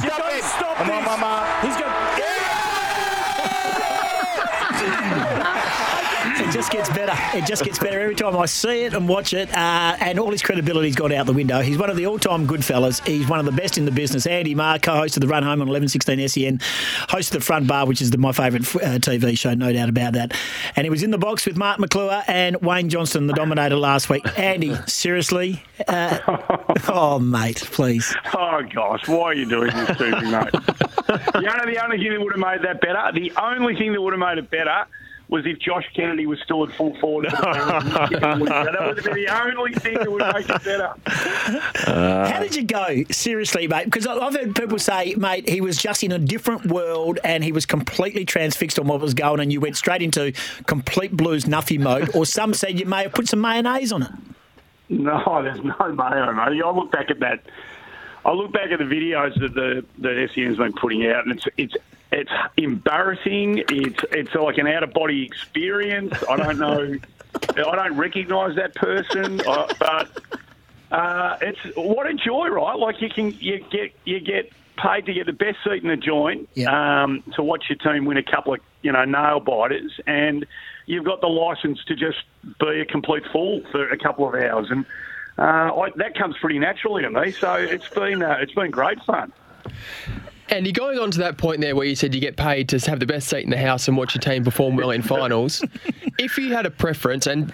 stop stop got to on, this. Mama. He's got. It just gets better. It just gets better every time I see it and watch it. Uh, and all his credibility's gone out the window. He's one of the all-time good fellas. He's one of the best in the business. Andy Maher, co-host of the Run Home on 1116 SEN, host of the Front Bar, which is the, my favourite uh, TV show, no doubt about that. And he was in the box with Mark Maclure and Wayne Johnston, the Dominator, last week. Andy, seriously? Uh, oh, mate, please. Oh gosh, why are you doing this to me, mate? you know, the only thing that would have made that better, the only thing that would have made it better was if Josh Kennedy was still at full forward. for that would have been the only thing that would make it better. Uh, How did you go? Seriously, mate? Because I- I've heard people say, mate, he was just in a different world and he was completely transfixed on what was going and you went straight into complete blues nuffy mode. Or some said you may have put some mayonnaise on it. No, there's no mayo, mate. I look back at that. I look back at the videos that the that SEN's been putting out, and it's it's it's embarrassing. It's it's like an out of body experience. I don't know. I don't recognise that person, uh, but uh, it's what a joy, right? Like you can you get you get paid to get the best seat in the joint um, to watch your team win a couple of you know nail biters, and you've got the license to just be a complete fool for a couple of hours, and uh, I, that comes pretty naturally to me. So it's been uh, it's been great fun. And you're going on to that point there where you said you get paid to have the best seat in the house and watch your team perform well in finals. if you had a preference, and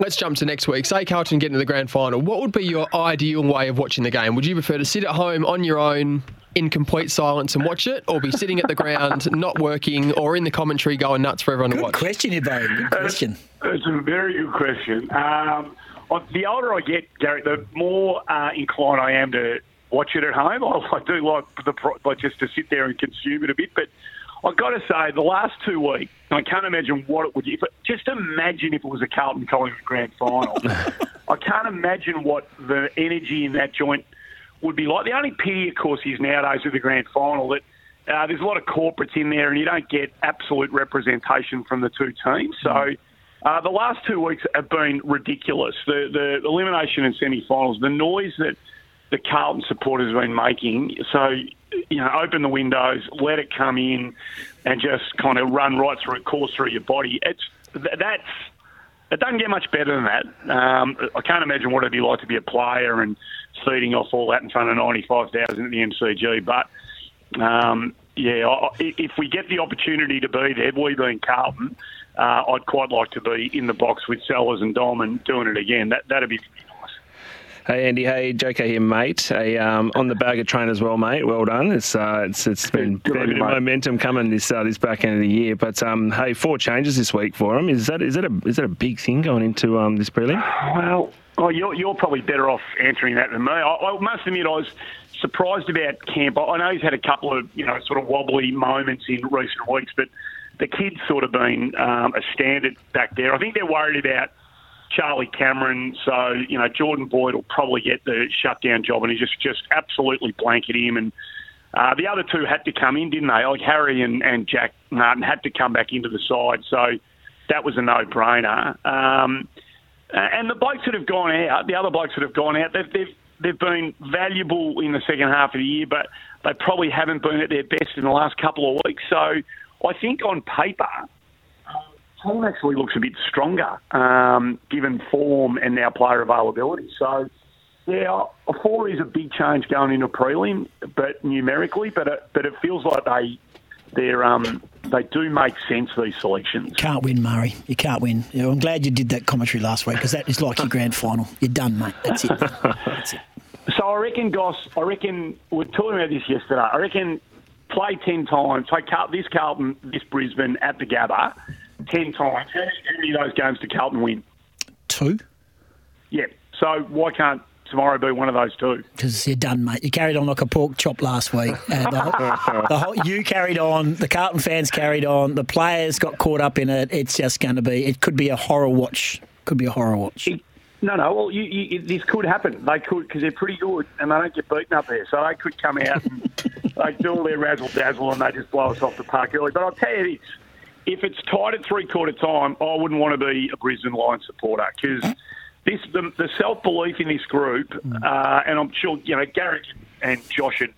let's jump to next week, say Carlton get into the grand final, what would be your ideal way of watching the game? Would you prefer to sit at home on your own in complete silence and watch it, or be sitting at the ground, not working, or in the commentary going nuts for everyone to watch? question, Ibbo. Good question. It's a very good question. Um, the older I get, Gary, the more uh, inclined I am to watch it at home. I, I do like the like just to sit there and consume it a bit, but. I've got to say, the last two weeks, I can't imagine what it would. If it, just imagine if it was a Carlton Collingwood grand final. I can't imagine what the energy in that joint would be like. The only pity, of course, is nowadays with the grand final that uh, there's a lot of corporates in there, and you don't get absolute representation from the two teams. So. Uh, the last two weeks have been ridiculous. The, the elimination and semi-finals, the noise that the Carlton supporters have been making. So, you know, open the windows, let it come in, and just kind of run right through course through your body. It's that's it doesn't get much better than that. Um, I can't imagine what it'd be like to be a player and feeding off all that in front of ninety-five thousand at the MCG. But um, yeah, I- if we get the opportunity to be there, we being Carlton, uh, I'd quite like to be in the box with Sellers and Dom and doing it again. That that'd be Hey Andy, hey JK here, mate. Hey, um, on the bag of train as well, mate. Well done. It's uh, it's it's been Good a bit of momentum coming this uh, this back end of the year. But um, hey, four changes this week for him. Is that is that a is that a big thing going into um, this prelim? Well, oh, you're, you're probably better off answering that than me. I, I must admit, I was surprised about Camp. I know he's had a couple of you know sort of wobbly moments in recent weeks, but the kid's sort of been um, a standard back there. I think they're worried about Charlie Cameron, so you know Jordan Boyd will probably get the shutdown job, and he just just absolutely blanket him. And uh, the other two had to come in, didn't they? Like Harry and, and Jack Martin had to come back into the side, so that was a no-brainer. Um, uh, and the blokes that have gone out, the other blokes that have gone out, they've, they've they've been valuable in the second half of the year, but they probably haven't been at their best in the last couple of weeks. So I think on paper, team actually looks a bit stronger, um, given form and now player availability. So, yeah, a four is a big change going into prelim, but numerically, but it, but it feels like they they're um, they do make sense these selections. Can't win, Murray. You can't win. You know, I'm glad you did that commentary last week because that is like your grand final. You're done, mate. That's it. That's it. So I reckon, Goss, I reckon we're talking about this yesterday. I reckon play ten times. Car- this Carlton, this Brisbane at the Gabba, ten times. How many, of those games did Carlton win? Two. Yeah. So why can't tomorrow be one of those two? Because you're done, mate. You carried on like a pork chop last week. And the, whole, the whole, you carried on. The Carlton fans carried on. The players got caught up in it. It's just going to be. It could be a horror watch. Could be a horror watch. No, no. Well, you, you, this could happen. They could because they're pretty good and they don't get beaten up there. So they could come out and they do all their razzle dazzle and they just blow us off the park early. But I'll tell you this: if it's tied at three quarter time, I wouldn't want to be a Brisbane Lions supporter because this the, the self belief in this group, uh, and I'm sure you know Garrick and Josh would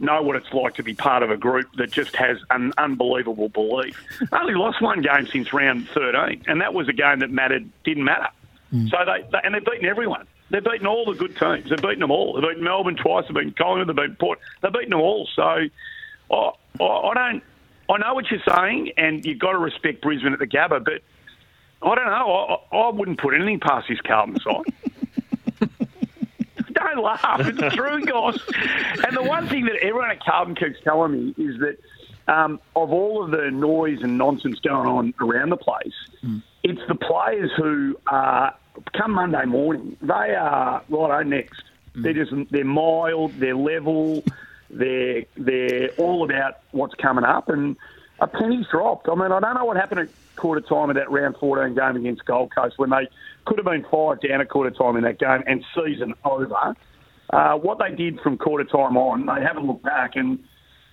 know what it's like to be part of a group that just has an unbelievable belief. Only lost one game since round 13, and that was a game that mattered didn't matter. So they, they and they've beaten everyone. They've beaten all the good teams. They've beaten them all. They've beaten Melbourne twice. They've beaten Collingwood. They've beaten Port. They've beaten them all. So I, I, I don't. I know what you're saying, and you've got to respect Brisbane at the Gabba, but I don't know. I, I wouldn't put anything past this Carlton side. don't laugh. It's true, guys. And the one thing that everyone at Carlton keeps telling me is that um, of all of the noise and nonsense going on around the place, it's the players who are, come Monday morning, they are righto next. They're just they're mild, they're level, they're they're all about what's coming up, and a penny's dropped. I mean, I don't know what happened at quarter time of that round 14 game against Gold Coast when they could have been five down at quarter time in that game and season over. Uh, what they did from quarter time on, they haven't looked back, and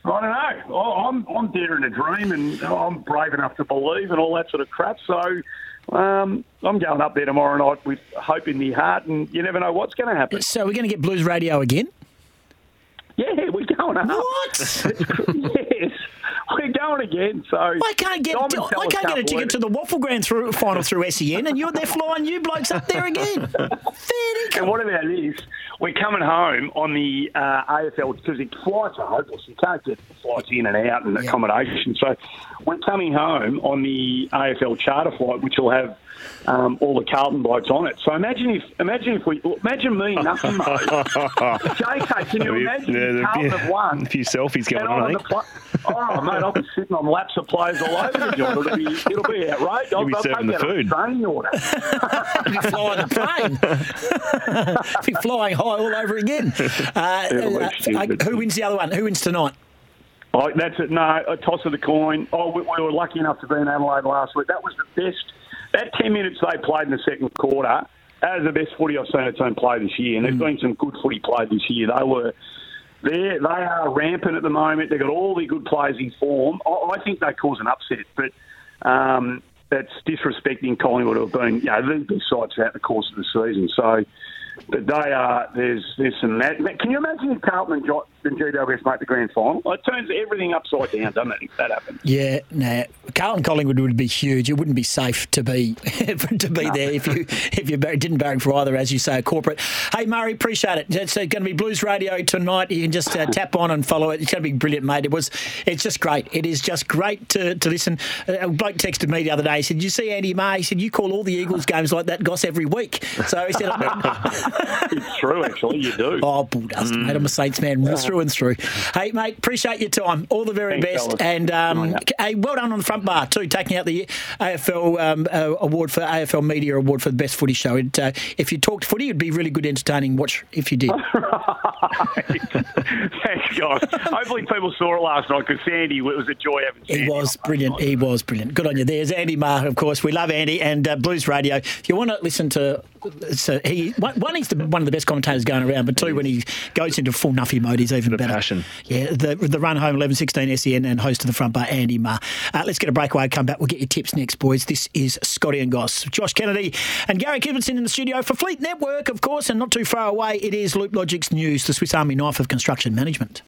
I don't know. I'm I'm daring to dream, and I'm brave enough to believe, and all that sort of crap. So. Um, I'm going up there tomorrow night with hope in the heart, and you never know what's going to happen. So we're going to get Blues Radio again. Yeah, we're going up. What? we're going again. So I can't get Simon I can't get a ticket to the Waffle Grand through, final through SEN, and you're there flying you blokes up there again. Fair And what about this? We're coming home on the uh, AFL because the flights are hopeless. You can't get flights in and out and accommodation. So we're coming home on the AFL charter flight, which will have um, all the Carlton blokes on it. So imagine if imagine if we imagine me nothing. JK, can you imagine Yeah, Carlton have won? a few selfies going on, on the pla- oh, mate, I'll be sitting on laps of players all over the joint. It'll be, it'll be outrageous. I'll, be I'll serving take the food. training order. be flying a plane. be flying high all over again. Uh, It'll be uh, who wins the other one? Who wins tonight? Oh, that's it. No, a toss of the coin. Oh, we, we were lucky enough to be in Adelaide last week. That was the best. That 10 minutes they played in the second quarter, that was the best footy I've seen a team play this year. And there's been some good footy played this year. They were. They they are rampant at the moment. They've got all the good players in form. I, I think they cause an upset, but um, that's disrespecting Collingwood, who have been you know the best sides throughout the course of the season. So, but they are there's there's some that. Can you imagine if Carlton and, jo- and GWS make the grand final? It turns everything upside down, doesn't it? If that happens. Yeah, nah. Carlton Collingwood would be huge. It wouldn't be safe to be to be there if you if you didn't barrack for either, as you say, a corporate. Hey Murray, appreciate it. It's uh, going to be Blues Radio tonight. You can just uh, tap on and follow it. It's going to be brilliant, mate. It was. It's just great. It is just great to, to listen. Uh, a bloke texted me the other day. He said, "You see Andy May?" He said, "You call all the Eagles games like that, Goss, every week." So he said, It's true, actually. You do. "Oh, bulldust, Mm. mate. I'm a Saints man through and through." Hey, mate, appreciate your time. All the very Thanks, best, fellas. and um, hey, well done on the front bar too, taking out the AFL um, uh, award for AFL Media Award for the best footy show. It, uh, if you talked footy, it'd be really good, entertaining watch if you did. Thanks, guys. Hopefully, people saw it last night because Sandy, it was a joy having He was brilliant. He was brilliant. Good on you. There's Andy Maher, of course. We love Andy and uh, Blues Radio. If you want to listen to, so he one, one he's the, one of the best commentators going around, but two when he goes into full nuffy mode, he's even The better. passion. Yeah, the the run home eleven sixteen SEN and host of the front bar Andy Maher. Uh, let's get a breakaway. Come back. We'll get your tips next, boys. This is Scotty and Goss, Josh Kennedy, and Garrick Ibbotson in the studio for Fleet Network, of course, and not too far away. It is Loop Logic's news, the Swiss Army knife of construction management.